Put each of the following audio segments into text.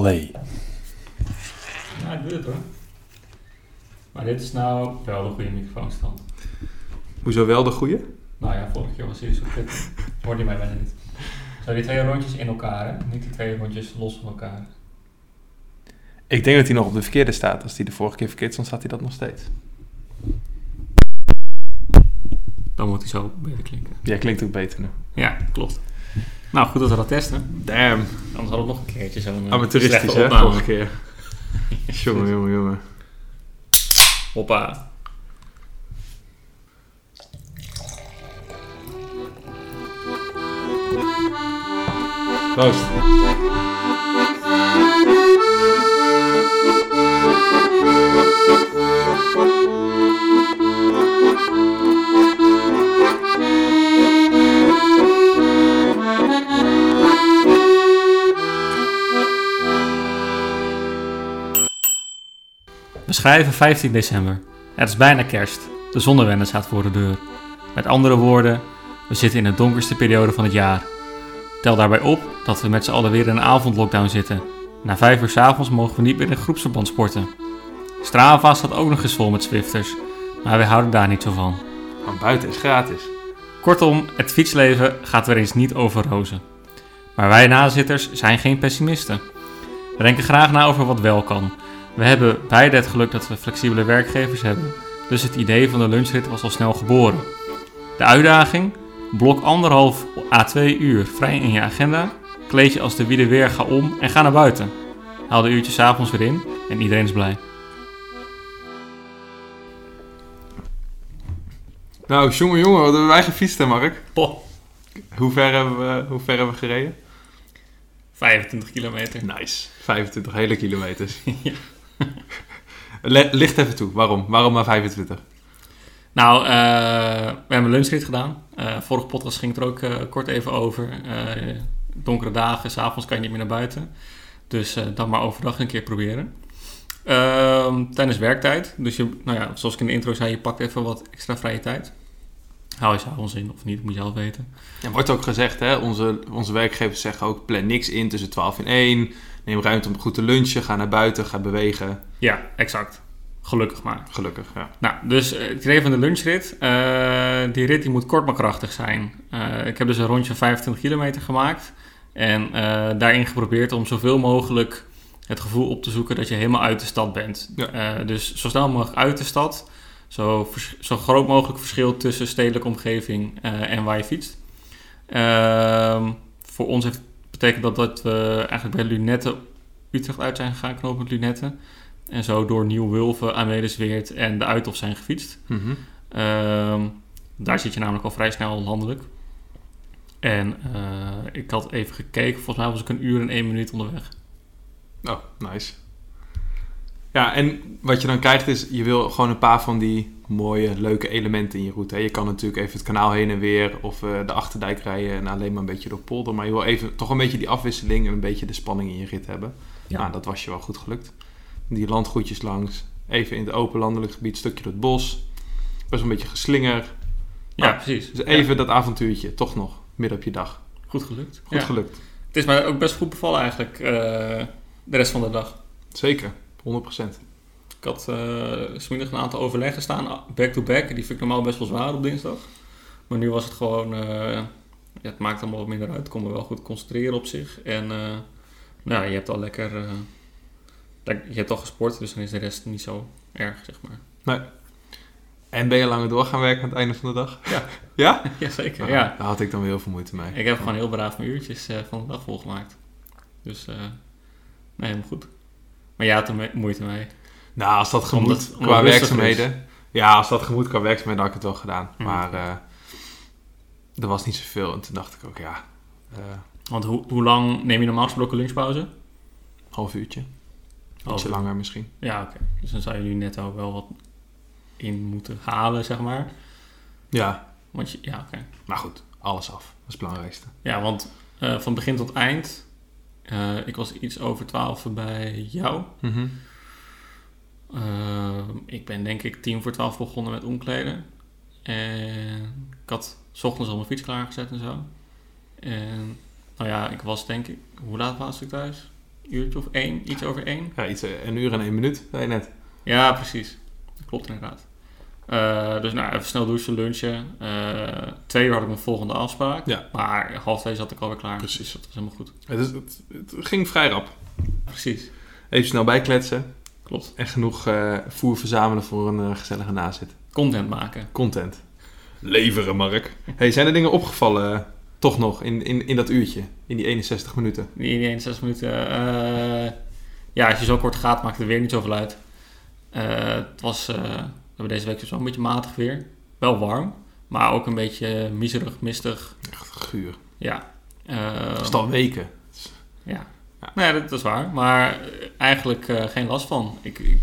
Play. Ja, ik doe het hoor. Maar dit is nou wel de goede microfoonstand. Hoezo wel de goede? Nou ja, vorige keer was hij zo pittig. Hoorde je mij bijna niet. Zo die twee rondjes in elkaar, hè? Niet die twee rondjes los van elkaar. Ik denk dat hij nog op de verkeerde staat. Als hij de vorige keer verkeerd stond, staat hij dat nog steeds. Dan moet hij zo beter klinken. Jij klinkt ook beter nu. Ja, klopt. Nou, goed dat we dat testen. Damn. Anders hadden we nog een keertje zo'n... eh, Amateuristisch hè, vorige keer. jongen, jongen, jongen. Hoppa. Proost. Schrijven 15 december. Het is bijna kerst. De zonnewende staat voor de deur. Met andere woorden, we zitten in de donkerste periode van het jaar. Tel daarbij op dat we met z'n allen weer in een avondlockdown zitten. Na 5 uur 's avonds mogen we niet meer in groepsverband sporten. Strava staat ook nog eens vol met Zwifters, maar wij houden daar niet zo van. Want buiten is gratis. Kortom, het fietsleven gaat weer eens niet over rozen. Maar wij nazitters zijn geen pessimisten. We denken graag na over wat wel kan. We hebben beide het geluk dat we flexibele werkgevers hebben, dus het idee van de lunchrit was al snel geboren. De uitdaging? Blok anderhalf à twee uur vrij in je agenda, kleed je als de wie de weer ga om en ga naar buiten. Haal de uurtjes 's avonds weer in en iedereen is blij. Nou, jongen, jongen, wat hebben wij gefietst hè, Mark? Poh, Hoe ver hebben we, hoe ver hebben we gereden? 25 kilometer. Nice. 25 hele kilometers. Le- licht even toe. Waarom? Waarom maar 25? Nou, eh, we hebben lunchrit gedaan. Eh vorige podcast ging het er ook eh, kort even over. Donkere dagen, s'avonds kan je niet meer naar buiten. Dus dan maar overdag een keer proberen. Ehm, tijdens werktijd. Dus je, nou ja, zoals ik in de intro zei, je pakt even wat extra vrije tijd. Hou je s'avonds in of niet, moet je zelf weten. Ja, wordt ook gezegd, hè? Onze, onze werkgevers zeggen ook: plan niks in tussen 12 en 1. Neem ruimte om goed te lunchen. Ga naar buiten, ga bewegen. Ja, exact. Gelukkig maar. Gelukkig, ja. Nou, dus eh, het idee van de lunchrit. eh, die rit die moet kort maar krachtig zijn. Eh, ik heb dus een rondje van 25 kilometer gemaakt. En daarin geprobeerd om zoveel mogelijk het gevoel op te zoeken dat je helemaal uit de stad bent. Ja. Dus zo snel mogelijk uit de stad. Zo, zo groot mogelijk verschil tussen stedelijke omgeving eh, en waar je fietst. Ehm, voor ons heeft betekent dat dat we eigenlijk bij Lunetten Utrecht uit zijn gegaan, knooppunt Lunetten. En zo door Nieuw-Wulven, Amelisweert en de Uithof zijn gefietst. Mhm. Ehm, daar zit je namelijk al vrij snel landelijk. En eh, ik had even gekeken, volgens mij was ik een uur en één minuut onderweg. Oh, nice. Ja, en wat je dan krijgt is, je wil gewoon een paar van die mooie, leuke elementen in je route. hè. Je kan natuurlijk even het kanaal heen en weer of eh, de Achterdijk rijden en alleen maar een beetje door polder. Maar je wil even toch een beetje die afwisseling en een beetje de spanning in je rit hebben. Ja. Nou, dat was je wel goed gelukt. Die landgoedjes langs, even in het open landelijk gebied, stukje door het bos. Best een beetje geslinger. Ja, Ah, precies. Dus even Ja, dat avontuurtje, toch nog, midden op je dag. goed gelukt. Goed Ja. gelukt. Het is mij ook best goed bevallen eigenlijk, eh, de rest van de dag. Zeker, 100%. Ik had eh smiddag een aantal overleggen staan, back-to-back. Die vind ik normaal best wel zwaar op dinsdag. Maar nu was het gewoon, eh, ja, het maakt allemaal wat minder uit. Ik kon me wel goed concentreren op zich. En eh, nou, je hebt al lekker, eh, lek- je hebt al gesport, dus dan is de rest niet zo erg, zeg maar. En ben je langer door gaan werken aan het einde van de dag? Ja. Ja? Jazeker, Ah, ja. Daar had ik dan weer heel veel moeite mee. Ik heb gewoon heel braaf mijn uurtjes eh, van de dag volgemaakt. Dus, eh, nee, helemaal goed. Maar jij had er moeite mee. Nou, als dat gemoed Omdat- omdat qua werkzaamheden... Ja, als dat gemoed qua werkzaamheden had ik het wel gedaan. Mm. Maar eh, er was niet zoveel. En toen dacht ik ook, ja, eh Want hoe, hoe lang neem je normaal gesproken lunchpauze? half uurtje. Half uur. langer misschien. Ja, oké. Dus dan zou je nu net ook wel wat in moeten halen, zeg maar. Ja, Want je, ja, oké. maar goed, alles af. Dat is het belangrijkste. Ja, want eh, van begin tot eind, eh, ik was iets over 12 bij jou. Mhm. Eh, ik ben denk ik tien voor twaalf begonnen met omkleden. En ik had 's ochtends al mijn fiets klaargezet en zo. En nou ja, ik was denk ik, hoe laat was ik thuis? uurtje of één, iets over één. Ja, iets, een uur en één minuut, zei je net. Ja, precies. Dat klopt inderdaad. Eh, dus nou, even snel douchen, lunchen. Eh, twee uur had ik mijn volgende afspraak. Ja. Maar half twee zat ik alweer klaar. Precies. Dus dat was helemaal goed. Het, is, het, het ging vrij rap. Precies. Even snel bijkletsen Klopt. en genoeg eh, voer verzamelen voor een gezellige nazit. Content maken. Content. Leveren, Mark. Hey, zijn er dingen opgevallen, toch nog, in, in, in dat uurtje? In die 61 minuten? In die 61 minuten. eh, ja, als je zo kort gaat, maakt het weer niet zoveel uit. Eh, het was, we hebben deze week dus wel een beetje matig weer. Wel warm, maar ook een beetje miserig, mistig. Echt guur. Ja. Dat is al weken. Ja. Ja. Ja, dat, dat is waar. Maar eigenlijk eh, geen last van. Ik, ik,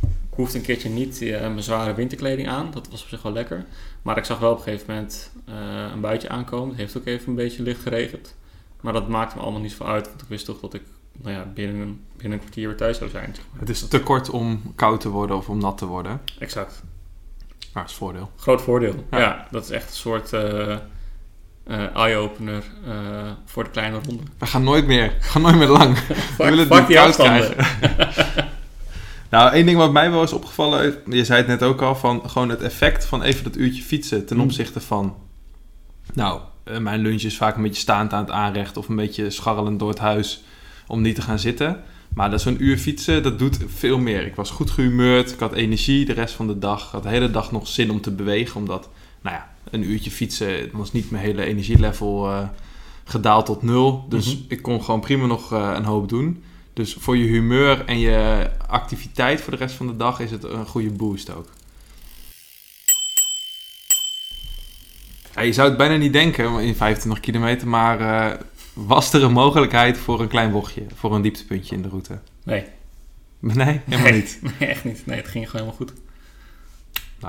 ik hoefde een keertje niet eh, mijn zware winterkleding aan. Dat was op zich wel lekker. Maar ik zag wel op een gegeven moment eh, een buitje aankomen. Het heeft ook even een beetje licht geregend. Maar dat maakte me allemaal niet zo uit. Want ik wist toch dat ik nou ja, binnen, een, binnen een kwartier weer thuis zou zijn. zeg maar. Het is te kort om koud te worden of om nat te worden. Exact. Maar dat is voordeel. Groot voordeel. Ja. Ja, dat is echt een soort eh, eh, eye-opener eh, voor de kleine ronde. We gaan nooit meer, we gaan nooit meer lang. Fuck, willen het niet koud afstanden. Nou, één ding wat mij wel is opgevallen, je zei het net ook al, van gewoon het effect van even dat uurtje fietsen ten Mm. opzichte van, nou, mijn lunch is vaak een beetje staand aan het aanrecht of een beetje scharrelend door het huis om niet te gaan zitten. Maar dat zo'n uur fietsen, dat doet veel meer. Ik was goed gehumeurd, ik had energie de rest van de dag, ik had de hele dag nog zin om te bewegen, omdat, nou ja, een uurtje fietsen was niet mijn hele energielevel eh, gedaald tot nul. Dus Mhm. ik kon gewoon prima nog eh, een hoop doen. Dus voor je humeur en je activiteit voor de rest van de dag is het een goede boost ook. Ja, je zou het bijna niet denken in 25 kilometer, maar eh, was er een mogelijkheid voor een klein bochtje, voor een dieptepuntje in de route? Nee. Nee, helemaal Nee. niet. Nee, echt niet. Nee, het ging gewoon helemaal goed.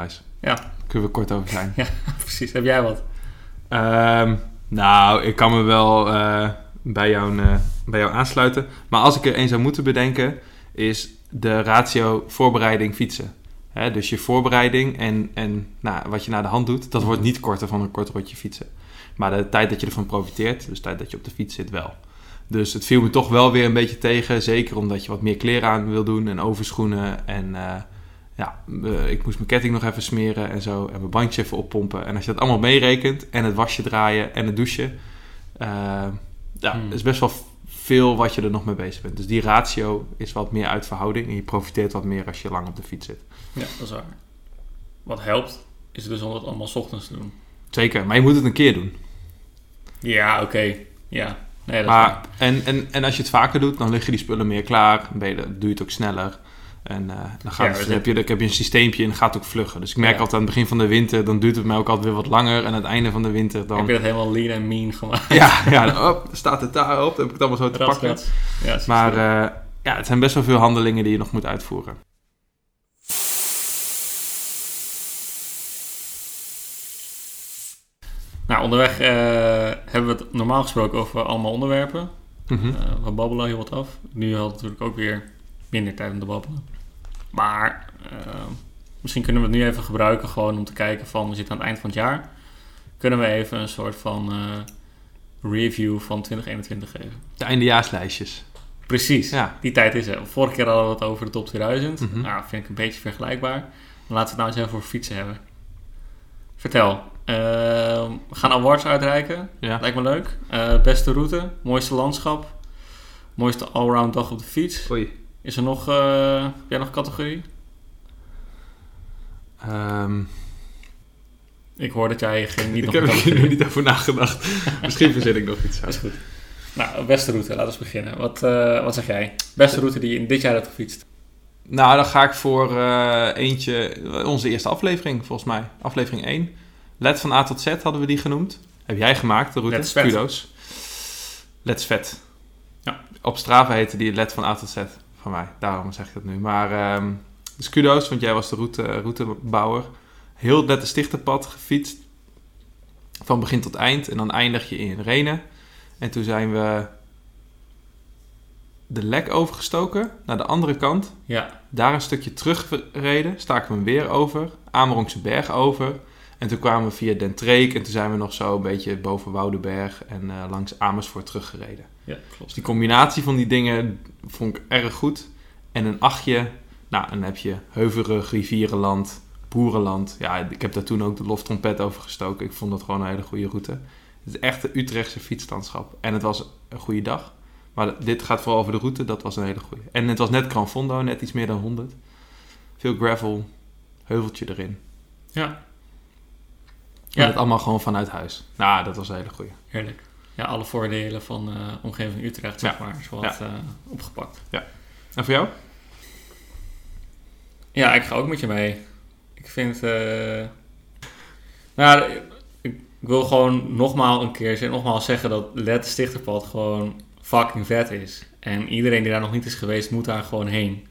Nice. Ja. Kunnen we kort over zijn. Precies. Heb jij wat? Ehm, nou, ik kan me wel eh, bij, jou, eh, bij jou aansluiten. Maar als ik er één zou moeten bedenken, is de ratio voorbereiding fietsen. Hè, dus je voorbereiding en, en nou, wat je naar de hand doet, dat wordt niet korter van een kort rondje fietsen. Maar de tijd dat je ervan profiteert, dus de tijd dat je op de fiets zit, wel. Dus het viel me toch wel weer een beetje tegen. Zeker omdat je wat meer kleren aan wil doen en overschoenen. En eh, ja, eh, ik moest mijn ketting nog even smeren en zo. En mijn bandje even oppompen. En als je dat allemaal meerekent en het wasje draaien en het douchen. eh, ja, Hmm. is best wel veel wat je er nog mee bezig bent. Dus die ratio is wat meer uit verhouding. En je profiteert wat meer als je lang op de fiets zit. Ja, dat is waar. Wat helpt, is dus om het allemaal 's ochtends te doen. Zeker, maar je moet het een keer doen. Ja, oké. Ja. Nee, dat Maar, en, en, en als je het vaker doet, dan liggen die spullen meer klaar. Dan je, je het ook sneller. En eh, dan, gaat Ja, het, dan heb, je, dan heb je een systeempje en dan gaat het ook vlugger. Dus ik merk Ja. altijd aan het begin van de winter, dan duurt het mij ook altijd weer wat langer. En aan het einde van de winter dan... Heb je dat helemaal lean en mean gemaakt? Ja, ja dan, op, dan staat het daar op. Dan heb ik het allemaal zo te Rats, pakken. rats. Ja, Maar eh, ja, het zijn best wel veel handelingen die je nog moet uitvoeren. Nou, onderweg eh, hebben we het normaal gesproken over allemaal onderwerpen. Mhm. Eh, we babbelen heel wat af. Nu had het natuurlijk ook weer minder tijd om te babbelen. Maar eh, misschien kunnen we het nu even gebruiken gewoon om te kijken van... We zitten aan het eind van het jaar. Kunnen we even een soort van review van 2021 geven? De eindejaarslijstjes. Precies. Ja. Die tijd is er. Vorige keer hadden we het over de top 2000. Mhm. Nou, vind ik een beetje vergelijkbaar. Laten we het nou eens even over fietsen hebben. Vertel. Eh, we gaan awards uitreiken. Ja. Lijkt me leuk. Eh, beste route, mooiste landschap, mooiste allround dag op de fiets. Oei. Is er nog, eh, heb jij nog categorie? Ehm, Ik hoor dat jij geen, niet ik heb er niet over nagedacht. Misschien verzin ik nog iets Dat is goed. Nou, beste route, laten we beginnen. Wat, wat zeg jij? Beste route die je in dit jaar hebt gefietst? Nou, dan ga ik voor eentje, onze eerste aflevering volgens mij. Aflevering 1. Let van A tot Z hadden we die genoemd. Heb jij gemaakt, de route? Let's Vet. Kudos. Let's Vet. Ja. Op Strava heette die Let van A tot Z van mij. Daarom zeg ik dat nu. Maar ehm dus kudos, want jij was de route, routebouwer. Heel net de stichterpad gefietst. Van begin tot eind. En dan eindig je in Renen. En toen zijn we de lek overgestoken naar de andere kant. Ja, Daar een stukje teruggereden, staken we hem weer over. Amerongse berg over. En toen kwamen we via Den Treek en toen zijn we nog zo een beetje boven Woudenberg en eh, langs Amersfoort teruggereden. Ja, Dus klopt. die combinatie van die dingen vond ik erg goed. En een achtje, nou, dan heb je heuvelrug, rivierenland, boerenland. Ja, ik heb daar toen ook de loftrompet over gestoken. Ik vond dat gewoon een hele goede route. Het is echt de Utrechtse fietslandschap. En het was een goede dag. Maar dit gaat vooral over de route, dat was een hele goede. En het was net Gran Fondo, net iets meer dan 100. Veel gravel, heuveltje erin. Ja, Ja. Ja. het allemaal gewoon vanuit huis. Nou, dat was een hele goede. heerlijk. Ja, alle voordelen van eh omgeving Utrecht, zeg Ja. maar, is wat eh, opgepakt. En voor jou? Ja, ik ga ook met je mee. Ik vind. eh nou, ik, wil gewoon nogmaals een keer nogmaals zeggen dat Let Stichterpad gewoon fucking vet is. En iedereen die daar nog niet is geweest, moet daar gewoon heen.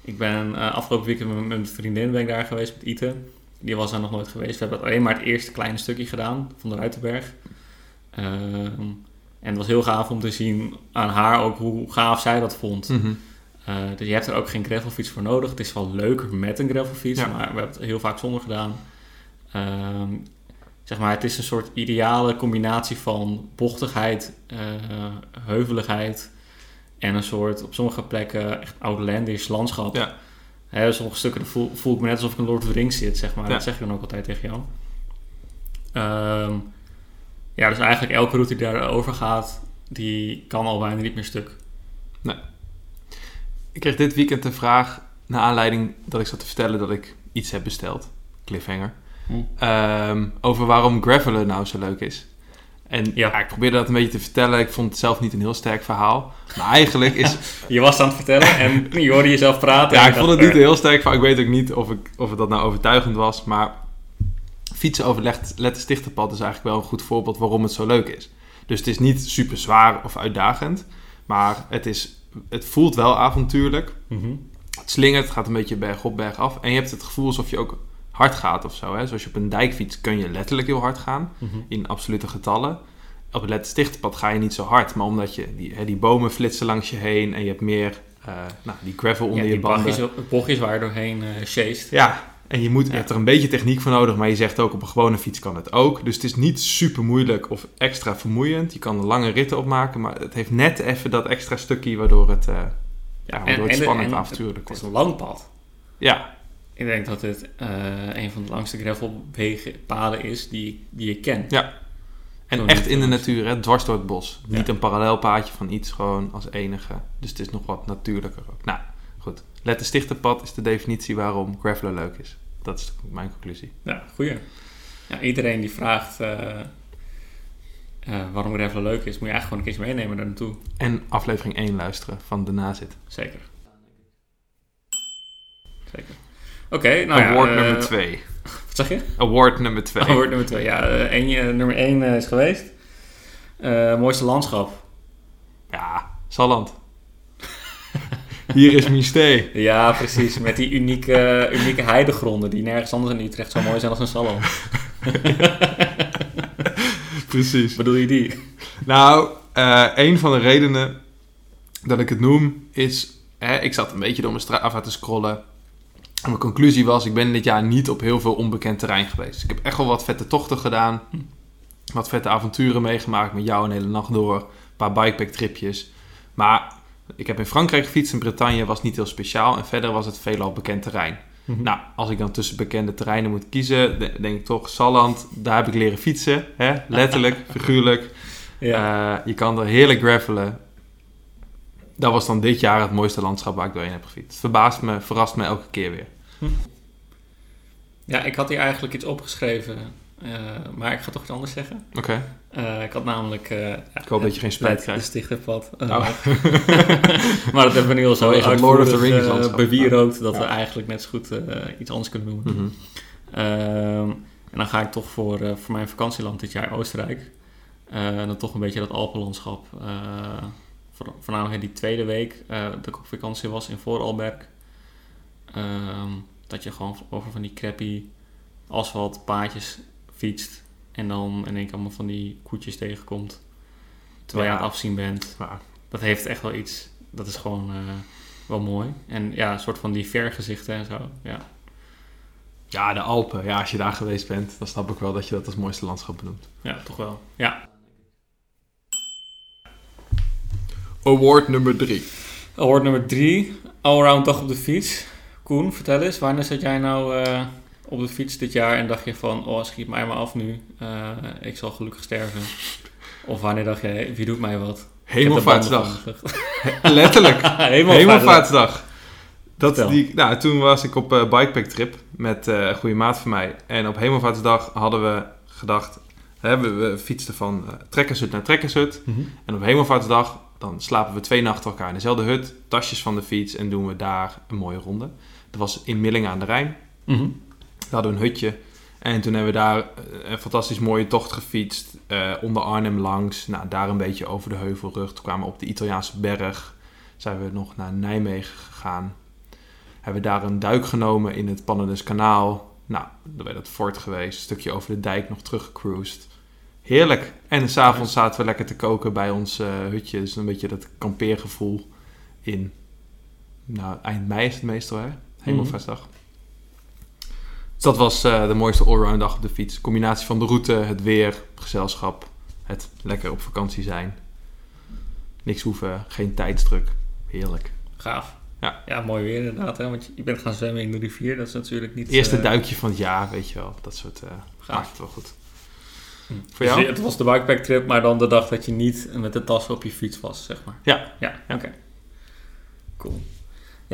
Ik ben afgelopen weekend met mijn vriendin ben ik daar geweest, met Ite. Die was daar nog nooit geweest. We hebben alleen maar het eerste kleine stukje gedaan van de Ruitenberg. Ehm, en het was heel gaaf om te zien aan haar ook hoe gaaf zij dat vond. Uh, dus je hebt er ook geen gravelfiets voor nodig. Het is wel leuker met een gravelfiets, Ja. maar we hebben het heel vaak zonder gedaan. Ehm, zeg maar, het is een soort ideale combinatie van bochtigheid, eh, heuveligheid en een soort op sommige plekken echt outlandish landschap. Ja. Hè, sommige stukken voel, voel ik me net alsof ik in Lord of the Rings zit, zeg maar. Ja. Dat zeg ik dan ook altijd tegen jou. Ehm, ja, dus eigenlijk elke route die daarover gaat, die kan al bijna niet meer stuk. Ik kreeg dit weekend de vraag, naar aanleiding dat ik zat te vertellen dat ik iets heb besteld. Cliffhanger. Hm. Ehm, over waarom gravelen nou zo leuk is. En Ja. ja. ik probeerde dat een beetje te vertellen. Ik vond het zelf niet een heel sterk verhaal. Maar eigenlijk is... Je was aan het vertellen en je hoorde jezelf praten. ja, ik vond het niet een heel sterk verhaal. Ik weet ook niet of, ik, of het dat nou overtuigend was. Maar fietsen over Let- Lette Stichterpad is eigenlijk wel een goed voorbeeld waarom het zo leuk is. Dus het is niet super zwaar of uitdagend. Maar het, is, het voelt wel avontuurlijk. Mhm. Het slingert, het gaat een beetje berg op, berg af. En je hebt het gevoel alsof je ook hard gaat of zo. Hè? Zoals je op een dijkfiets kun je letterlijk heel hard gaan. Mhm. In absolute getallen. Op het Lette Stichterpad ga je niet zo hard. Maar omdat je die, hè, die bomen flitsen langs je heen. En je hebt meer eh, nou, die gravel onder Ja, je die banden. bochtjes, waar je doorheen chased. Ja, en je, moet, je Ja. hebt er een beetje techniek voor nodig. Maar je zegt ook op een gewone fiets kan het ook. Dus het is niet super moeilijk of extra vermoeiend. Je kan er lange ritten op maken. Maar het heeft net even dat extra stukje waardoor het, eh, ja, waardoor het en- spannend en en avontuurlijk Het is een lang pad. Ja, Ik denk dat het eh, een van de langste gravelpaden is die, die ik ken. Ja. En Zo echt in de natuur, hè? dwars door het bos. Ja. Niet een parallel paadje van iets, gewoon als enige. Dus het is nog wat natuurlijker ook. Nou, goed. Let de stichterpad is de definitie waarom gravelen leuk is. Dat is mijn conclusie. Ja, goeie. Ja, iedereen die vraagt eh, eh, waarom gravelen leuk is, moet je eigenlijk gewoon een keertje meenemen daar naartoe. En aflevering 1 luisteren van de nazit. Zeker. Zeker. Oké, nou Award ja. eh, nummer 2. Wat zeg je? Award nummer 2. Award nummer twee. Ja, eh, één, eh, nummer 1 is geweest. Mooiste landschap. Ja, Salland. Hier is mijn stee. Ja, precies. Met die unieke, unieke heidegronden die nergens anders in Utrecht zo mooi zijn als een salon. Precies. Bedoel je die? Nou, een van de redenen dat ik het noem is... Hè, ik zat een beetje door mijn Strava te scrollen. En mijn conclusie was, ik ben dit jaar niet op heel veel onbekend terrein geweest. Ik heb echt wel wat vette tochten gedaan. Wat vette avonturen meegemaakt met jou een hele nacht door. Een paar bikepack-tripjes. Maar ik heb in Frankrijk gefietst. In Bretagne was niet heel speciaal. En verder was het veelal bekend terrein. Nou, als ik dan tussen bekende terreinen moet kiezen, de- denk ik toch Salland. Daar heb ik leren fietsen. Hè? Letterlijk, figuurlijk. ja. Eh, je kan er heerlijk gravelen. Dat was dan dit jaar het mooiste landschap waar ik doorheen heb gefietst. Verbaast me, verrast me elke keer weer. Ja, ik had hier eigenlijk iets opgeschreven. eh, maar ik ga toch iets anders zeggen. Oké, Eh, ik had namelijk... eh, ik hoop dat je geen spijt Het krijgt. stichterpad. eh, Oh. maar dat hebben we nu al zo Vanwege het Lord of the Rings bewierookt dat Ja. we eigenlijk net zo goed iets anders kunnen noemen. Mhm. Ehm, en dan ga ik toch voor, voor mijn vakantieland dit jaar Oostenrijk. En dan toch een beetje dat Alpenlandschap. voor- voornamelijk die tweede week dat ik op vakantie was in Vooralberg. Ehm, dat je gewoon over van die crappy asfaltpaadjes fietst. En dan in één keer allemaal van die koetjes tegenkomt. Terwijl je aan het afzien bent. Ja. Dat heeft echt wel iets. Dat is gewoon eh, wel mooi. En ja, een soort van die vergezichten en zo. Ja. Ja, de Alpen. Ja, als je daar geweest bent, dan snap ik wel dat je dat als mooiste landschap benoemt. Ja, toch wel. Ja. Award nummer drie. Award nummer drie. Allround dag op de fiets. Koen, vertel eens. Wanneer zat jij nou eh, op de fiets dit jaar en dacht je van... Oh, schiet mij maar af nu. Eh, ik zal gelukkig sterven. Of wanneer dacht jij, wie doet mij wat? Hemelvaartsdag. Letterlijk. Hemelvaartsdag. Dat, die, nou, toen was ik op eh bikepack trip met een goede maat van mij. En op Hemelvaartsdag hadden we gedacht... Hè, we, we fietsten van trekkershut naar trekkershut. Mhm. En op Hemelvaartsdag dan slapen we twee nachten elkaar in dezelfde hut. Tasjes van de fiets en doen we daar een mooie ronde. Dat was in Millingen aan de Rijn. Mhm. Daar hadden we een hutje. En toen hebben we daar eh, een fantastisch mooie tocht gefietst. eh, onder Arnhem langs. Nou, daar een beetje over de heuvelrug. Toen kwamen we op de Italiaanse berg. Zijn we nog naar Nijmegen gegaan. Hebben we daar een duik genomen in het Pannenus kanaal. Nou, dan ben het fort geweest. Een stukje over de dijk nog teruggecruised. Heerlijk. En s'avonds zaten we lekker te koken bij ons eh, hutje. Dus een beetje dat kampeergevoel in... Nou, eind mei is het meestal, hè? Hemelvaartsdag. Dus dat was eh, de mooiste allround dag op de fiets. Combinatie van de route, het weer, gezelschap, het lekker op vakantie zijn. Niks hoeven, geen tijdsdruk. Heerlijk. Gaaf. Ja. ja, mooi weer inderdaad. Hè? Want je- bent gaan zwemmen in de rivier. Dat is natuurlijk niet... Eerste eh, duikje van het jaar, weet je wel. Dat soort eh Gaaf. maakt het wel goed. hm. Voor jou? Dus het was de bikepack trip, maar dan de dag dat je niet met de tas op je fiets was, zeg maar. Ja. Ja, oké. Cool.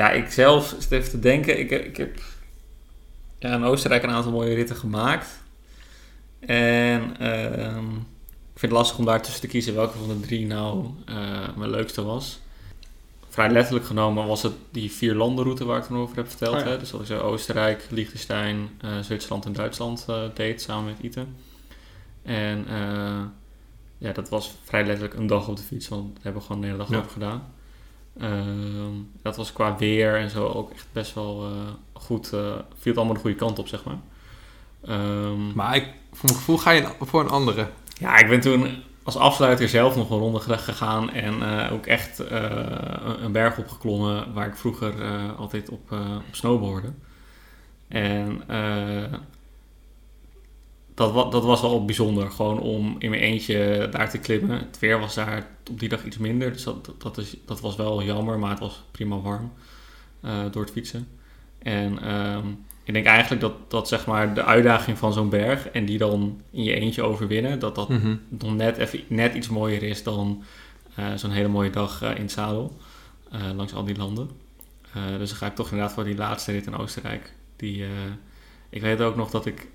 Ja, ik zelf zit even te denken. Ik, ik heb ja, in Oostenrijk een aantal mooie ritten gemaakt. En ehm, ik vind het lastig om daar tussen te kiezen welke van de drie nou eh, mijn leukste was. Vrij letterlijk genomen was het die vier landenroute waar ik het over heb verteld. Oh ja. hè? Dus dat ik zo Oostenrijk, Liechtenstein, eh, Zwitserland en Duitsland eh, deed samen met Ite. En eh, ja, dat was vrij letterlijk een dag op de fiets, want dat hebben we gewoon de hele dag Ja. over gedaan. Ehm, dat was qua weer en zo ook echt best wel eh, goed. eh viel het allemaal de goede kant op, zeg maar. Ehm, Maar ik, voor mijn gevoel ga je voor een andere. ja, ik ben toen als afsluiter zelf nog een ronde ge- gegaan en eh, ook echt een- berg opgeklommen waar ik vroeger altijd op, op snowboardde. En dat, dat was wel bijzonder, gewoon om in mijn eentje daar te klimmen. Het weer was daar op die dag iets minder, dus dat, dat, is, dat was wel jammer, maar het was prima warm eh, door het fietsen. En ehm, ik denk eigenlijk dat, dat zeg maar de uitdaging van zo'n berg en die dan in je eentje overwinnen, dat dat Mhm. nog net, even, net iets mooier is dan eh, zo'n hele mooie dag eh, in het zadel. langs al die landen. Dus dan ga ik toch inderdaad voor die laatste rit in Oostenrijk. Die, ik weet ook nog dat ik...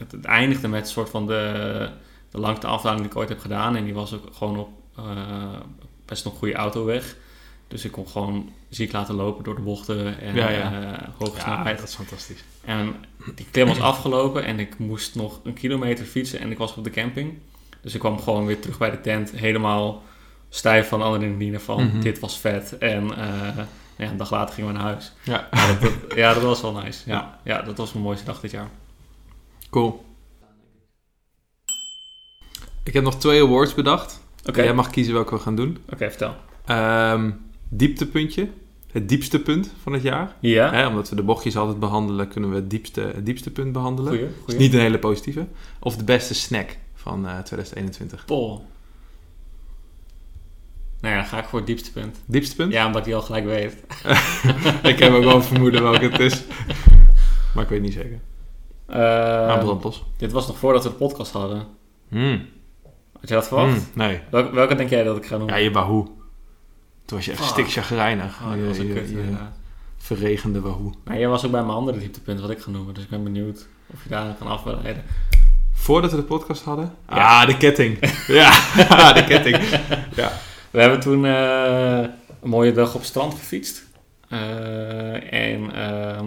Het, het eindigde met een soort van de, de langste afdaling die ik ooit heb gedaan. En die was ook gewoon op eh, best nog goede autoweg. Dus ik kon gewoon ziek laten lopen door de bochten en Ja, ja. eh, hoge Ja, snelheid. dat is fantastisch. En die klim was afgelopen en ik moest nog een kilometer fietsen en ik was op de camping. Dus ik kwam gewoon weer terug bij de tent, helemaal stijf van adrenaline van Mhm. dit was vet. En eh, ja, een dag later gingen we naar huis. Ja, Ja, dat, dat- ja, dat was wel nice. Ja, Ja. ja. dat was mijn mooiste dag dit jaar. Cool. Ik heb nog twee awards bedacht. Oké, Jij mag kiezen welke we gaan doen. oké, vertel. Ehm, dieptepuntje. Het diepste punt van het jaar. Ja, Hè, omdat we de bochtjes altijd behandelen, kunnen we het diepste, het diepste punt behandelen. goeie, goeie. niet een hele positieve. Of de beste snack van eh 2021. Pol. Nou ja, dan ga ik voor het diepste punt. Diepste punt? Ja, omdat ik die al gelijk weet. ik heb ook wel een vermoeden welke het is. Maar ik weet niet zeker. Aanbrandlos. dit was nog voordat we de podcast hadden. Mm. Had je dat verwacht? Mm, nee. Welke, welke denk jij dat ik ga noemen? Ja, je Wahoo. Toen was je echt Fuck. stik chagrijnig. Oh, dat was een je- kut, je inderdaad. verregende Wahoo. Maar jij was ook bij mijn andere dieptepunt wat ik ga noemen. Dus ik ben benieuwd of je daar kan afleiden. Voordat we de podcast hadden? Ja. Ah, de ketting. ja, de ketting. Ja. We hebben toen eh, een mooie dag op het strand gefietst. Eh, en ehm,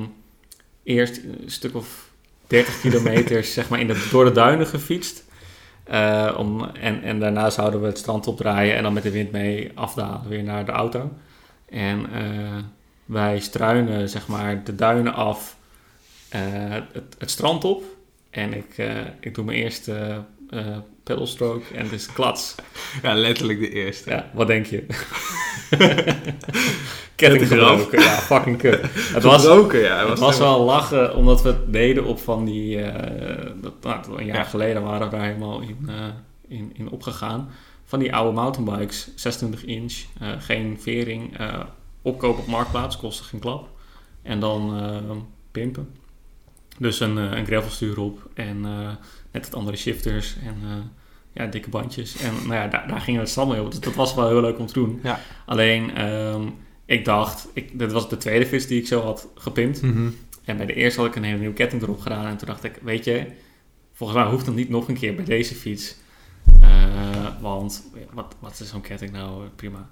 eerst een stuk of 30 kilometer zeg maar in de, door de duinen gefietst. Eh, om, en, en daarna zouden we het strand opdraaien en dan met de wind mee afdalen weer naar de auto. En eh, wij struinen zeg maar de duinen af eh, het, het strand op. En ik, ik doe mijn eerste pedalstroke en het is klats. ja, letterlijk de eerste. Ja, wat denk je? ketting gebroken. Ja, fucking kut. Het was, Gebroken, ja. het was wel lachen, omdat we het deden op van die... eh, dat, nou, een jaar Ja. geleden waren we daar helemaal in, eh, in, in opgegaan. Van die oude mountainbikes, 26 inch, geen vering, opkopen op Marktplaats, kostte geen klap. En dan pimpen. Dus een, eh, een gravelstuur op en eh, net wat andere shifters en eh, ja, dikke bandjes. En nou ja, daar, daar gingen we het stand mee op. Dus dat was wel heel leuk om te doen. Ja. Alleen, ehm, ik dacht, ik, dit was de tweede fiets die ik zo had gepimpt. Mhm. En bij de eerste had ik een hele nieuwe ketting erop gedaan. En toen dacht ik, weet je, volgens mij hoeft het niet nog een keer bij deze fiets. Want wat, wat is zo'n ketting nou? Prima.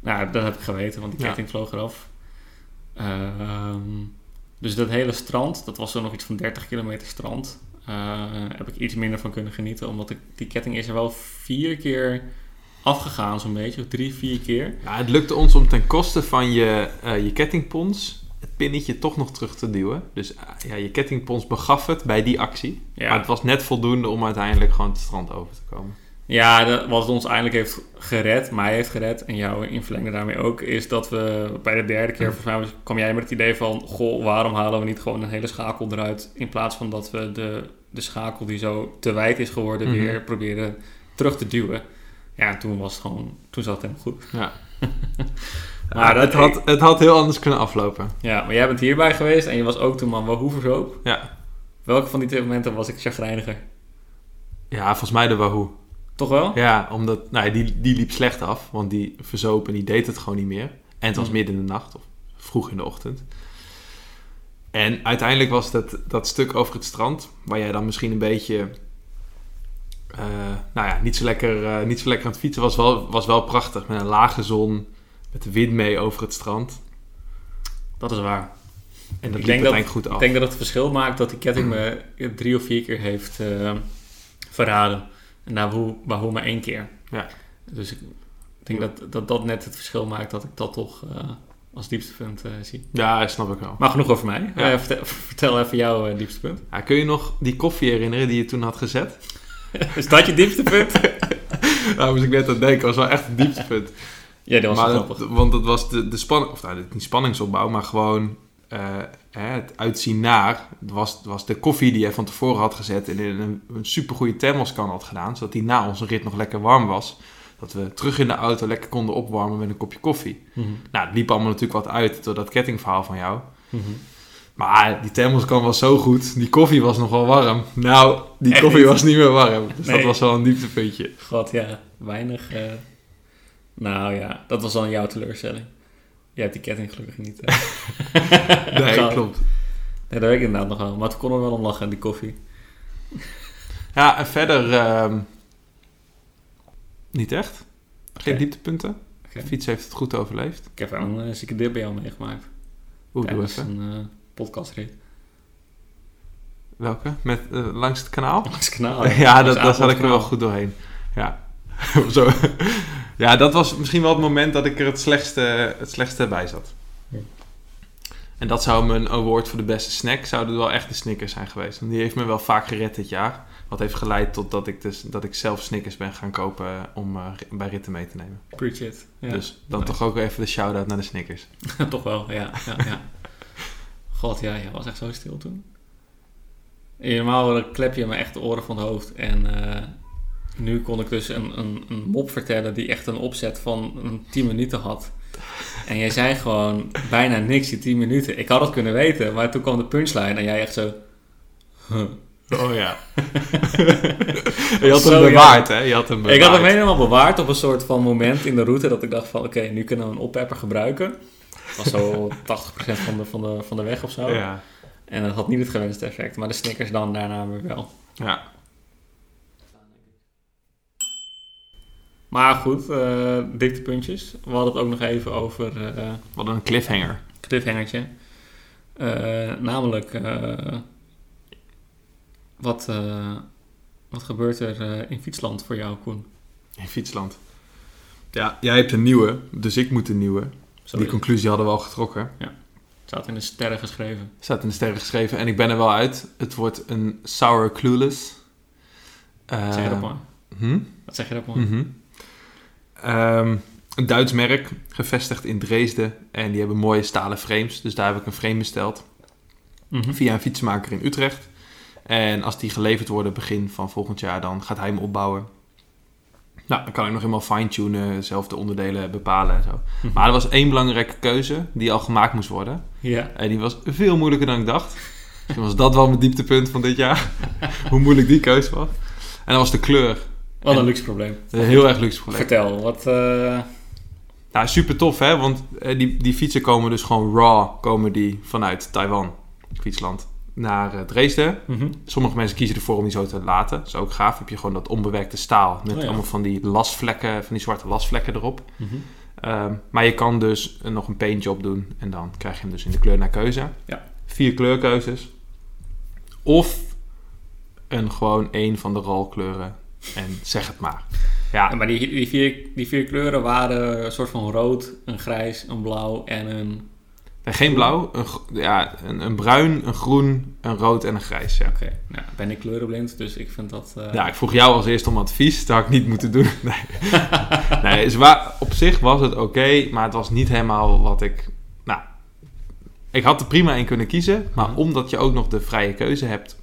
Nou, dat heb ik geweten, want die Ja. ketting vloog eraf. Ehm, dus dat hele strand, dat was zo nog iets van 30 kilometer strand. eh, heb ik iets minder van kunnen genieten. Omdat ik, die ketting is er wel vier keer afgegaan, zo'n beetje. Of drie, vier keer. Ja, het lukte ons om ten koste van je, eh, je kettingpons het pinnetje toch nog terug te duwen. Dus eh, ja, je kettingpons begaf het bij die actie. Ja. Maar het was net voldoende om uiteindelijk gewoon het strand over te komen. Ja, de- wat ons eindelijk heeft gered, mij heeft gered en jou in verlengde daarmee ook, is dat we bij de derde keer, volgens mij kwam jij met het idee van, goh, waarom halen we niet gewoon een hele schakel eruit, in plaats van dat we de, de schakel die zo te wijd is geworden Mhm. weer proberen terug te duwen. Ja, en toen was het gewoon, toen zat het helemaal goed. Ja. Maar dat- het, had, het had heel anders kunnen aflopen. Ja, maar jij bent hierbij geweest en je was ook toen man wel hoeverzoop. Ja. Welke van die twee momenten was ik chagrijniger? Ja, volgens mij de Wahoo. Toch wel? Ja, omdat nou, die, die liep slecht af. Want die verzoop en die deed het gewoon niet meer. En het was Mhm. midden in de nacht of vroeg in de ochtend. En uiteindelijk was dat, dat stuk over het strand, waar jij dan misschien een beetje, eh, nou ja, niet zo, lekker, eh, niet zo lekker aan het fietsen was, wel, was wel prachtig. Met een lage zon, met de wind mee over het strand. Dat is waar. En dat Ik denk dat- uiteindelijk goed af. Ik denk dat het verschil maakt dat die ketting me drie of vier keer heeft eh, verraden. En Wahoo maar één keer. Ja. Dus ik denk dat, dat dat net het verschil maakt dat ik dat toch eh, als dieptepunt eh, zie. Ja, snap ik wel. Maar genoeg over mij. Ja. Eh, vertel, vertel even jouw dieptepunt. Ja, kun je nog die koffie herinneren die je toen had gezet? Is dat je dieptepunt? Daar moest ik net aan denken. Dat was wel echt een dieptepunt. ja, dat was maar dat- grappig. want het was de, de spanning, of nou, niet spanningsopbouw, maar gewoon het uitzien naar. Het was, was de koffie die je van tevoren had gezet en in een, een supergoeie thermoskan had gedaan, zodat die na onze rit nog lekker warm was. Dat we terug in de auto lekker konden opwarmen met een kopje koffie. Mhm, Nou, het liep allemaal natuurlijk wat uit door dat kettingverhaal van jou. mhm. Maar die thermoskan was zo goed. Die koffie was nog wel warm. Nou, die Echt koffie niet? was niet meer warm. Dus Nee. dat was wel een dieptepuntje. God, ja. Weinig. eh, Nou ja, dat was dan jouw teleurstelling. Jij hebt die ketting gelukkig niet. Nee, klopt. Nee, dat weet ik inderdaad nog wel. Maar toen konden we wel om lachen, die koffie. Ja, en verder... ehm, niet echt. Geen dieptepunten. Oké. De fiets heeft het goed overleefd. Ik heb wel een uh, zieke dip bij jou meegemaakt. Oeh, doe even. een eh podcastrit. Welke? Met, eh, langs het kanaal? Langs het kanaal. Ja, dat, daar Langs zat ik er wel goed doorheen. Ja. Zo. Ja, dat was misschien wel het moment dat ik er het slechtste, het slechtste bij zat. Ja. En dat zou mijn award voor de beste snack, zouden wel echt de Snickers zijn geweest. Want die heeft me wel vaak gered dit jaar. Wat heeft geleid tot dat ik, dus, dat ik zelf Snickers ben gaan kopen om eh, bij ritten mee te nemen. Preach it. Ja. Dus dan Nice. toch ook even de shout-out naar de Snickers. Toch wel, ja. ja, ja. God, ja, jij was echt zo stil toen. En normaal klep je me echt de oren van het hoofd. En eh, nu kon ik dus een, een, een mop vertellen die echt een opzet van een 10 minuten had. En jij zei gewoon bijna niks in 10 minuten. Ik had het kunnen weten, maar toen kwam de punchline en jij echt zo... huh. Oh ja. je had hem bewaard, hè? Je had hem bewaard. Ik had hem helemaal bewaard op een soort van moment in de route dat ik dacht van oké, nu kunnen we een oppepper gebruiken. Dat was zo 80% van de, van, de, van de weg of zo. Ja. En dat had niet het gewenste effect, maar de Snickers dan daarna weer wel. ja. Maar goed, eh diktepuntjes. We hadden het ook nog even over eh Wat een cliffhanger. cliffhangertje. Eh, namelijk, eh, wat, eh, wat gebeurt er eh, in Fietsland voor jou, Koen? In Fietsland. Ja, jij hebt een nieuwe, dus ik moet een nieuwe. Zo Die conclusie hadden we al getrokken. staat in de sterren geschreven. Staat in de sterren geschreven en ik ben er wel uit. Het wordt een Sour Clueless. Eh, Wat zeg je dat mooi? hm? Wat zeg je dat mooi? Mhm. Ehm, een Duits merk, gevestigd in Dresden. En die hebben mooie stalen frames. Dus daar heb ik een frame besteld. Mhm. Via een fietsmaker in Utrecht. En als die geleverd worden begin van volgend jaar, dan gaat hij hem opbouwen. Nou, dan kan ik nog helemaal fine-tunen, zelf de onderdelen bepalen en zo. Mhm. Maar er was één belangrijke keuze die al gemaakt moest worden. Ja. En die was veel moeilijker dan ik dacht. Misschien was dat wel mijn dieptepunt van dit jaar. Hoe moeilijk die keuze was. En dat was de kleur. Wat een En- luxe probleem. Een heel erg luxe probleem. Vertel, wat... eh, Nou, super tof hè, want eh, die, die fietsen komen dus gewoon raw, komen die vanuit Taiwan, fietsland, naar eh, Dresden. mhm. Sommige mensen kiezen ervoor om die zo te laten. Dat is ook gaaf. Heb je gewoon dat onbewerkte staal met Oh ja. allemaal van die lasvlekken, van die zwarte lasvlekken erop. Mhm. Ehm, maar je kan dus nog een paintjob doen en dan krijg je hem dus in de kleur naar keuze. Ja. Vier kleurkeuzes. Of een gewoon één van de rolkleuren en zeg het maar. Ja, Ja, maar die, die, vier, die vier kleuren waren een soort van rood, een grijs, een blauw en een... en geen blauw, een, ja, een, een bruin, een groen, een rood en een grijs. Ja. Oké, nou, ben ik kleurenblind, dus ik vind dat... eh, Ja, ik vroeg jou als eerste om advies. Dat had ik niet moeten doen. Nee, nee is waar, op zich was het oké, maar het was niet helemaal wat ik... Nou, ik had er prima in kunnen kiezen. Maar Mhm. omdat je ook nog de vrije keuze hebt,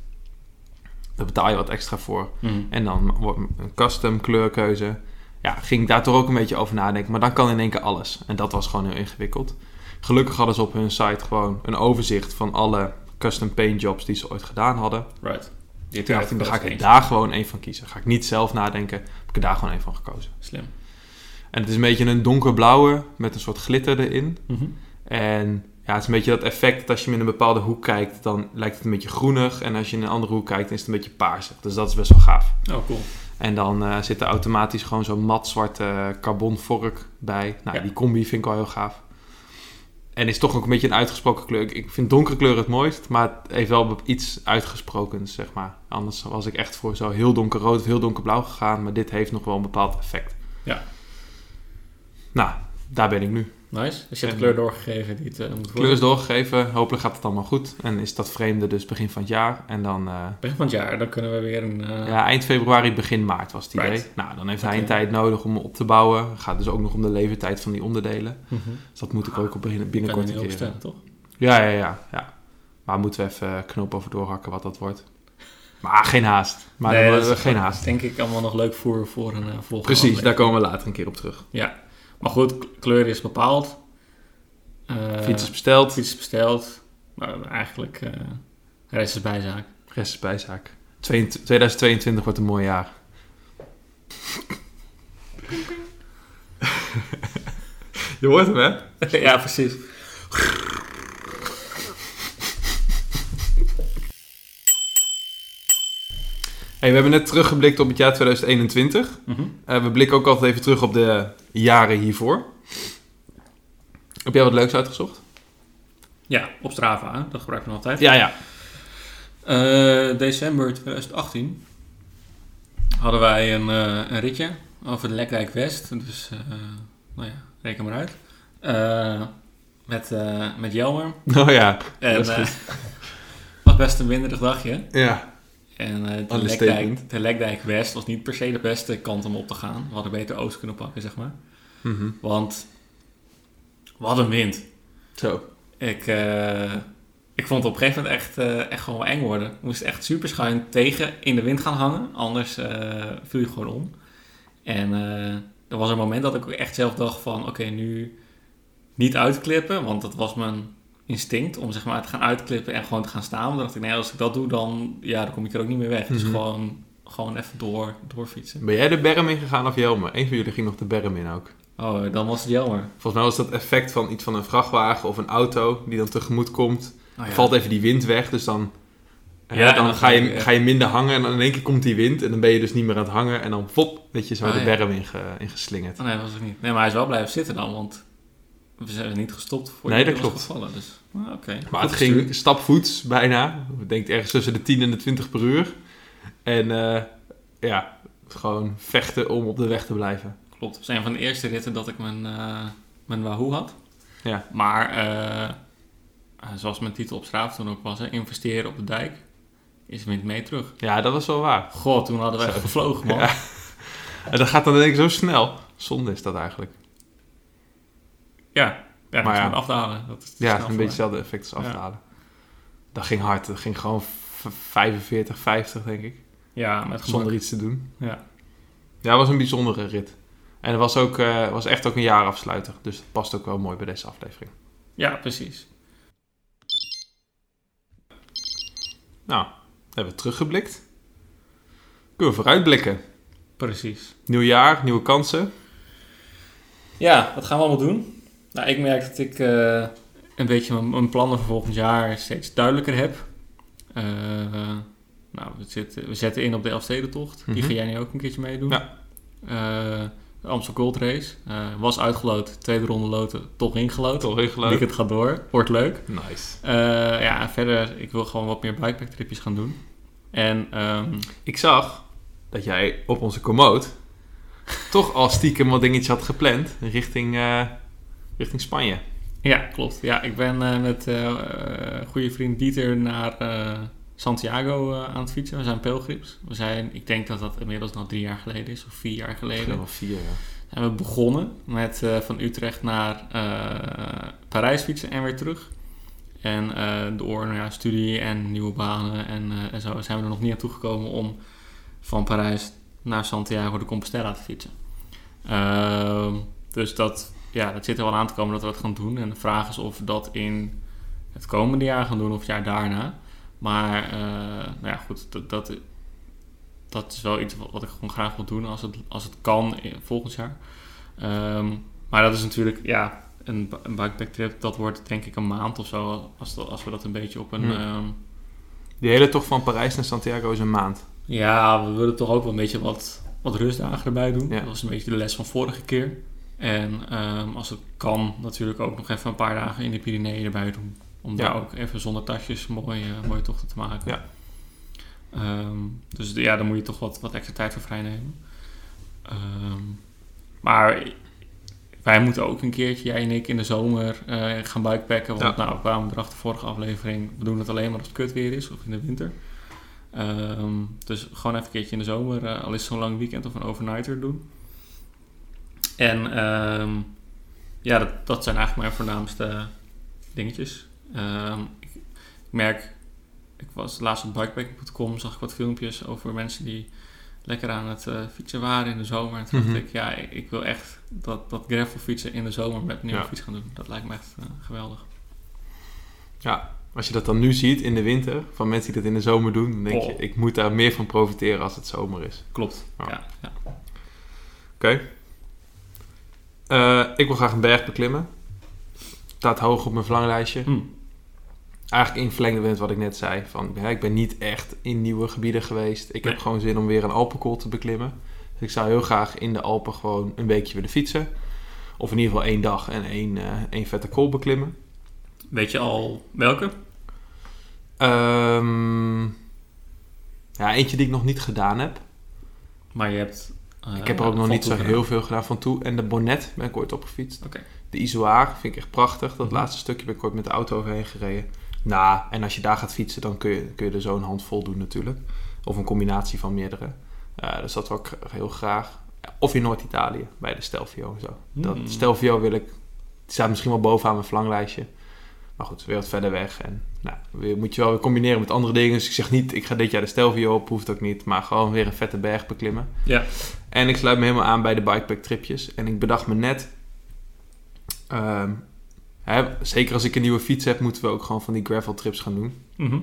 daar betaal je wat extra voor. mhm. En dan wordt een custom kleurkeuze. Ja, ging ik daar toch ook een beetje over nadenken. Maar dan kan in één keer alles. En dat was gewoon heel ingewikkeld. Gelukkig hadden ze op hun site gewoon een overzicht van alle custom paint jobs die ze ooit gedaan hadden. Right. Die dan ga ik daar gewoon één van kiezen. Ga ik niet zelf nadenken, heb ik er daar gewoon één van gekozen. Slim. En het is een beetje een donkerblauwe met een soort glitter erin. Mhm. En ja, het is een beetje dat effect dat als je hem in een bepaalde hoek kijkt, dan lijkt het een beetje groenig. En als je in een andere hoek kijkt, dan is het een beetje paarsig. Dus dat is best wel gaaf. Oh, cool. En dan eh, zit er automatisch gewoon zo'n mat zwarte carbon vork bij. Nou, Ja. die combi vind ik wel heel gaaf. En is toch ook een beetje een uitgesproken kleur. Ik- Ik vind donkere kleur het mooist, maar het heeft wel iets uitgesprokens, zeg maar. Anders was ik echt voor zo heel donkerrood of heel donkerblauw gegaan. Maar dit heeft nog wel een bepaald effect. Ja. Nou, daar ben ik nu. Nice. Dus je hebt de kleur doorgegeven die het eh, moet worden. Kleur is doorgegeven. Hopelijk gaat het allemaal goed. En is dat vreemde dus begin van het jaar. En dan eh, Begin van het jaar, dan kunnen we weer een... eh, ja, eind februari, begin maart was het idee. Right. Nou, dan heeft hij een tijd nodig om op te bouwen. Gaat dus ook nog om de levertijd van die onderdelen. mhm. Dus dat moet ik ook op binnen, binnenkort een keer. toch? Ja, ja, ja, ja. Maar moeten we even knoop over doorhakken wat dat wordt. Maar geen haast. Maar Nee, dan- dat is geen haast. Denk ik allemaal nog leuk voor, voor een volgende Precies, aflevering. daar komen we later een keer op terug. Maar goed, kleur is bepaald. Eh Fiets is besteld, fiets is besteld. Maar eigenlijk, de rest is bijzaak. rest is bijzaak. 22 2022 wordt een mooi jaar. Je hoort hem, hè? ja, precies. Hey, we hebben net teruggeblikt op het jaar 2021. Mhm. Eh, we blikken ook altijd even terug op de jaren hiervoor. Heb jij wat leuks uitgezocht? Ja, op Strava, hè? dat gebruiken we nog altijd. Ja, ja. Eh, december 2018 hadden wij een, eh, een ritje over de Lekdijk West. Dus, eh, nou ja, reken maar uit. Met, met Jelmer. Oh ja. En Dat is was best een winderig dagje. Ja. En eh, de. Lekdijk, de Lekdijk West was niet per se de beste kant om op te gaan. We hadden beter Oost kunnen pakken, zeg maar. Mhm. Want, wat een wind. Zo. Ik, eh, ik vond het op een gegeven moment echt, eh, echt gewoon eng worden. Ik moest echt super schuin tegen in de wind gaan hangen. Anders eh, viel je gewoon om. En er was een moment dat ik ook echt zelf dacht van... Oké, nu niet uitklippen. Want dat was mijn instinct om zeg maar te gaan uitklippen en gewoon te gaan staan. Dan dacht ik, nee, als ik dat doe, dan, ja, dan kom ik er ook niet meer weg. Dus Mhm. gewoon, gewoon even door, doorfietsen. Ben jij de berm ingegaan of Jelmer? Eén van jullie ging nog de berm in ook. Oh, dan was het jammer. Volgens mij was dat effect van iets van een vrachtwagen of een auto die dan tegemoet komt. Oh, ja. Valt even die wind weg, dus dan, Ja, dan, dan ga, je, ga je minder hangen en dan in één keer komt die wind en dan ben je dus niet meer aan het hangen en dan pop, weet je, zo Ah, de berm inge, ingeslingerd. Oh, nee, dat was het niet. Nee, maar hij is wel blijven zitten dan, want we zijn niet gestopt voor Nee, dat klopt. gevallen. Dus, ah, oké. Maar het ging stapvoets bijna. Ik denk ergens tussen de 10 en de 20 per uur. En eh, ja, gewoon vechten om op de weg te blijven. Klopt. Het was een van de eerste ritten dat ik mijn, eh mijn Wahoo had. Ja. Maar, eh, zoals mijn titel op straat toen ook was, hè, investeren op de dijk is wind mee terug. Ja, dat was wel waar. God, toen hadden we echt gevlogen, man. Ja. En dat gaat dan denk ik zo snel. Zonde is dat eigenlijk. Ja, ja, Maar ja. afdalen. Dat is Ja, een beetje hetzelfde effect als Ja. afdalen. Dat ging hard. Dat ging gewoon v- 45, 50 denk ik. Ja, met Zonder iets te doen. Ja. Ja, het was een bijzondere rit. En het was, ook, eh, was echt ook een jaarafsluiter. Dus dat past ook wel mooi bij deze aflevering. ja, precies. Nou, hebben we teruggeblikt. Kunnen we vooruitblikken. Precies. Nieuw jaar, nieuwe kansen. Ja, wat gaan we allemaal doen? Nou, ik merk dat ik eh, een beetje mijn, mijn plannen voor volgend jaar steeds duidelijker heb. Eh, nou, we, zitten, we zetten in op de Elfstedentocht. Die Mhm. ga jij nu ook een keertje meedoen. Ja. De Amstel Gold Race. Was uitgeloot, tweede ronde loten, toch ingeloot. Toch leuk. Weekend gaat door, wordt leuk. Nice. Ja, verder, ik wil gewoon wat meer bikepack tripjes gaan doen. En ehm, Ik zag dat jij op onze commode toch al stiekem wat dingetjes had gepland richting, richting Spanje. Ja, klopt. Ja, ik ben eh, met eh, goede vriend Dieter naar Santiago aan het fietsen. We zijn pelgrims. We zijn, ik denk dat dat inmiddels nog drie jaar geleden is, of vier jaar geleden. Helemaal vier, ja. Zijn we begonnen met van Utrecht naar Parijs fietsen en weer terug. En door nou ja, studie en nieuwe banen en, en zo zijn we er nog niet aan toegekomen om van Parijs naar Santiago de Compostela te fietsen. Ehm, dus dat, ja, dat zit er wel aan te komen dat we dat gaan doen. En de vraag is of we dat in het komende jaar gaan doen of het jaar daarna. Maar eh, nou ja, goed, dat, dat, dat is wel iets wat- ik gewoon graag wil doen als het, als het kan in- volgend jaar. Ehm, maar dat is natuurlijk, ja, een, ba- een bikepack trip, dat wordt denk ik een maand of zo. Als, dat- als we dat een beetje op een... Hmm. ehm, Die hele tocht van Parijs naar Santiago is een maand. ja, we willen toch ook wel een beetje wat, wat rustdagen erbij doen. Ja. Dat was een beetje de les van vorige keer. En ehm, als het kan, natuurlijk ook nog even een paar dagen in de Pyreneeën erbij doen. Om Ja. daar ook even zonder tasjes mooie, mooie tochten te maken. Ja. Ehm, dus ja, daar moet je toch wat, wat extra tijd voor vrijnemen. Ehm, maar wij moeten ook een keertje, jij en ik, in de zomer eh, gaan bikepacken. Want Ja. nou, we kwamen erachter vorige aflevering, we doen het alleen maar als het kut weer is of in de winter. Dus gewoon even een keertje in de zomer, eh, al is het zo'n lang weekend of een overnighter doen. En ehm, ja, dat, dat zijn eigenlijk mijn voornaamste dingetjes. Ehm, ik, ik merk, ik was laatst op bikepack.com, zag ik wat filmpjes over mensen die lekker aan het eh, fietsen waren in de zomer. En toen Mhm. dacht ik, ja, ik, ik wil echt dat, dat gravel fietsen in de zomer met een nieuwe Ja. fiets gaan doen. Dat lijkt me echt eh, geweldig. Ja, als je dat dan nu ziet in de winter, van mensen die dat in de zomer doen, dan denk je, Oh. ik moet daar meer van profiteren als het zomer is. Klopt. Ja. Ja, ja. Oké. Eh, ik wil graag een berg beklimmen. Staat hoog op mijn verlanglijstje. Hm. Eigenlijk in verlengde met wat ik net zei. Van, ja, ik ben niet echt in nieuwe gebieden geweest. Ik heb gewoon zin om weer een Alpenkol te beklimmen. Dus ik zou heel graag in de Alpen gewoon een weekje willen fietsen. Of in ieder geval één dag en één, eh, één vette kool beklimmen. Weet je al welke? Ehm, ja, eentje die ik nog niet gedaan heb. Maar je hebt... eh, ik heb er ook nog niet zo heel veel gedaan van toe. En de Bonnet ben ik ooit opgefietst. De Izoar vind ik echt prachtig. Dat Mhm. laatste stukje ben ik ooit met de auto overheen gereden. Nou, en als je daar gaat fietsen, dan kun je, kun je er zo een handvol doen natuurlijk. Of een combinatie van meerdere. Eh, dus dat wil ik heel graag. Of in Noord-Italië, bij de Stelvio en zo. Dat Hmm. Stelvio wil ik... Die staat misschien wel bovenaan mijn verlanglijstje. Maar goed, weer wat verder weg. En nou, weer, moet je wel weer combineren met andere dingen. Dus ik zeg niet, ik ga dit jaar de Stelvio op. Hoeft ook niet. Maar gewoon weer een vette berg beklimmen. Ja. En ik sluit me helemaal aan bij de bikepack tripjes. En ik bedacht me net... ehm, hè, zeker als ik een nieuwe fiets heb, moeten we ook gewoon van die gravel trips gaan doen. Mhm.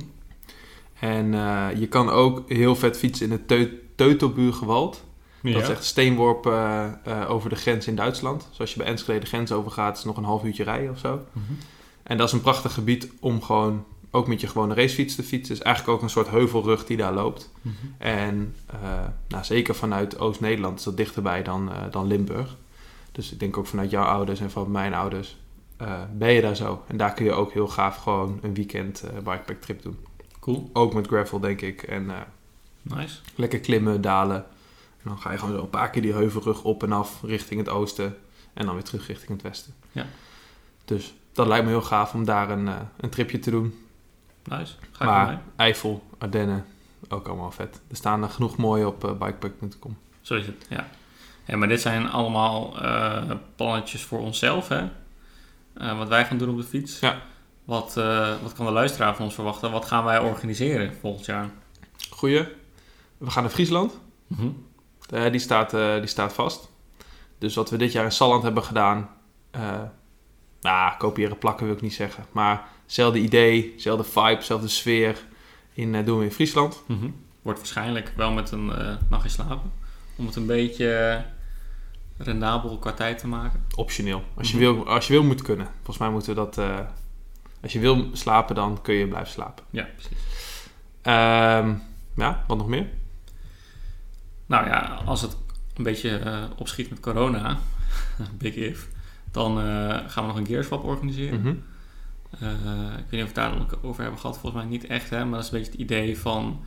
En eh, je kan ook heel vet fietsen in het Teu Teutoburgerwald. Ja. Dat is echt steenworp eh, eh, over de grens in Duitsland. Zoals je bij Enschede de grens overgaat, is nog een half uurtje rijden of zo. Mhm. En dat is een prachtig gebied om gewoon ook met je gewone racefiets te fietsen. Het is eigenlijk ook een soort heuvelrug die daar loopt. Mhm. En eh, nou, zeker vanuit Oost-Nederland is dat dichterbij dan, eh, dan Limburg. Dus ik denk ook vanuit jouw ouders en van mijn ouders eh, ben je daar zo. En daar kun je ook heel gaaf gewoon een weekend bikepack trip doen. Cool. Ook met gravel denk ik. En Nice. lekker klimmen, dalen. En dan ga je gewoon zo een paar keer die heuvelrug op en af richting het oosten. En dan weer terug richting het westen. Ja. Dus dat lijkt me heel gaaf om daar een, eh, een tripje te doen. Nice. Ga ik maar, mee. Eifel, Ardennen, ook allemaal vet. Er staan er genoeg mooie op eh, bikepack.com. Zo is het, ja. ja maar dit zijn allemaal eh plannetjes voor onszelf, hè. wat wij gaan doen op de fiets. Ja. Wat, wat kan de luisteraar van ons verwachten? Wat gaan wij organiseren volgend jaar? Goeie. We gaan naar Friesland. Mhm. Die, staat, die staat vast. Dus wat we dit jaar in Salland hebben gedaan... nou, kopiëren, plakken wil ik niet zeggen. Maar hetzelfde idee, hetzelfde vibe, hetzelfde sfeer in, eh, doen we in Friesland. Mhm. Wordt waarschijnlijk wel met een eh, nachtje slapen. Om het een beetje eh, rendabel qua tijd te maken. Optioneel. Als je, Mhm. wil, als je wil, moet kunnen. Volgens mij moeten we dat... als je wil slapen, dan kun je blijven slapen. Ja, precies. Ehm, ja, wat nog meer? Nou ja, als het een beetje opschiet met corona, big if, dan eh, gaan we nog een Gearswap organiseren. Mhm. Eh, ik weet niet of we het daar over hebben gehad, volgens mij niet echt, hè, maar dat is een beetje het idee van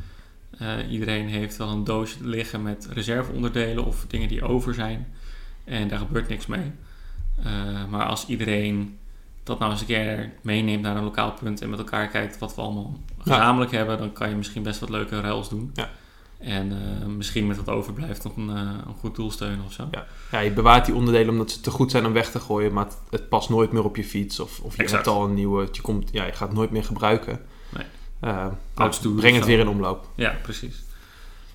eh, iedereen heeft wel een doosje liggen met reserveonderdelen of dingen die over zijn en daar gebeurt niks mee. Maar als iedereen dat nou eens een keer meeneemt naar een lokaal punt en met elkaar kijkt wat we allemaal gezamenlijk hebben, dan kan je misschien best wat leuke ruils doen. Ja. En eh, misschien met wat overblijft nog een, eh, een goed doel steunen of zo. Ja. Ja, je bewaart die onderdelen omdat ze te goed zijn om weg te gooien, maar het, het past nooit meer op je fiets. Of, of je Exact. hebt al een nieuwe, je, komt, ja, je gaat het nooit meer gebruiken. Nee. Eh, nou, breng het weer in omloop. Ja, precies.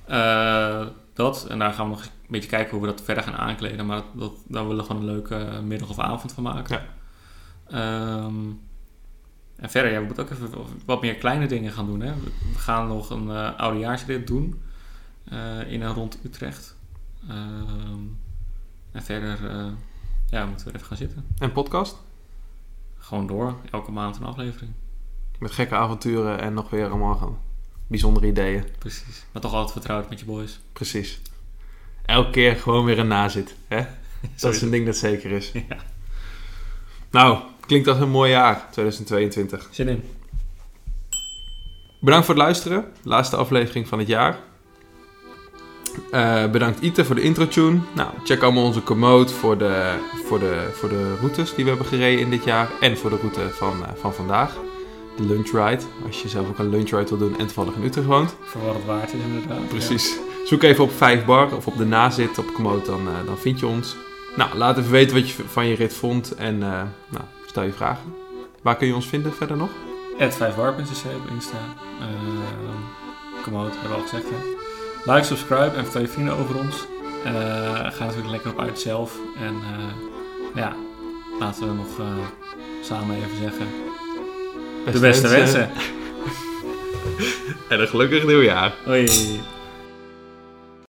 Eh, dat, en daar gaan we nog een beetje kijken hoe we dat verder gaan aankleden. Maar dat, dat, daar willen we gewoon een leuke middag of avond van maken. Ja. Ehm, en verder, ja, we moeten ook even wat meer kleine dingen gaan doen. Hè? We gaan nog een eh oudejaarsrit doen eh, in en rond Utrecht. Ehm, en verder eh, ja, moeten we even gaan zitten. En podcast? Gewoon door, elke maand een aflevering. Met gekke avonturen en nog weer allemaal bijzondere ideeën. Precies. Maar toch altijd vertrouwd met je boys. Precies. Elke keer gewoon weer een nazit. Hè? Dat is een ding dat zeker is. Ja. Nou, klinkt als een mooi jaar, 2022. Zin in. Bedankt voor het luisteren. Laatste aflevering van het jaar. Eh, bedankt Ite voor de intro-tune. Nou, check allemaal onze commode voor de, voor, de, voor de routes die we hebben gereden in dit jaar. En voor de route van, eh, van vandaag. De lunchride. Als je zelf ook een lunchride wil doen en toevallig in Utrecht woont. Voor wat het waard is inderdaad. Precies. Zoek even op 5 bar of op de nazit op commode, dan, eh, dan vind je ons. Nou, laat even weten wat je van je rit vond. En nou, stel je vragen. Waar kun je ons vinden verder nog? Het 5 warp.cc op Insta. Uh, hebben we al gezegd. Hè? Like, subscribe en vertel je vrienden over ons. Eh ga natuurlijk lekker op uit zelf. En eh, ja, laten we nog eh, samen even zeggen. De beste wensen. En een gelukkig nieuwjaar. Hoi.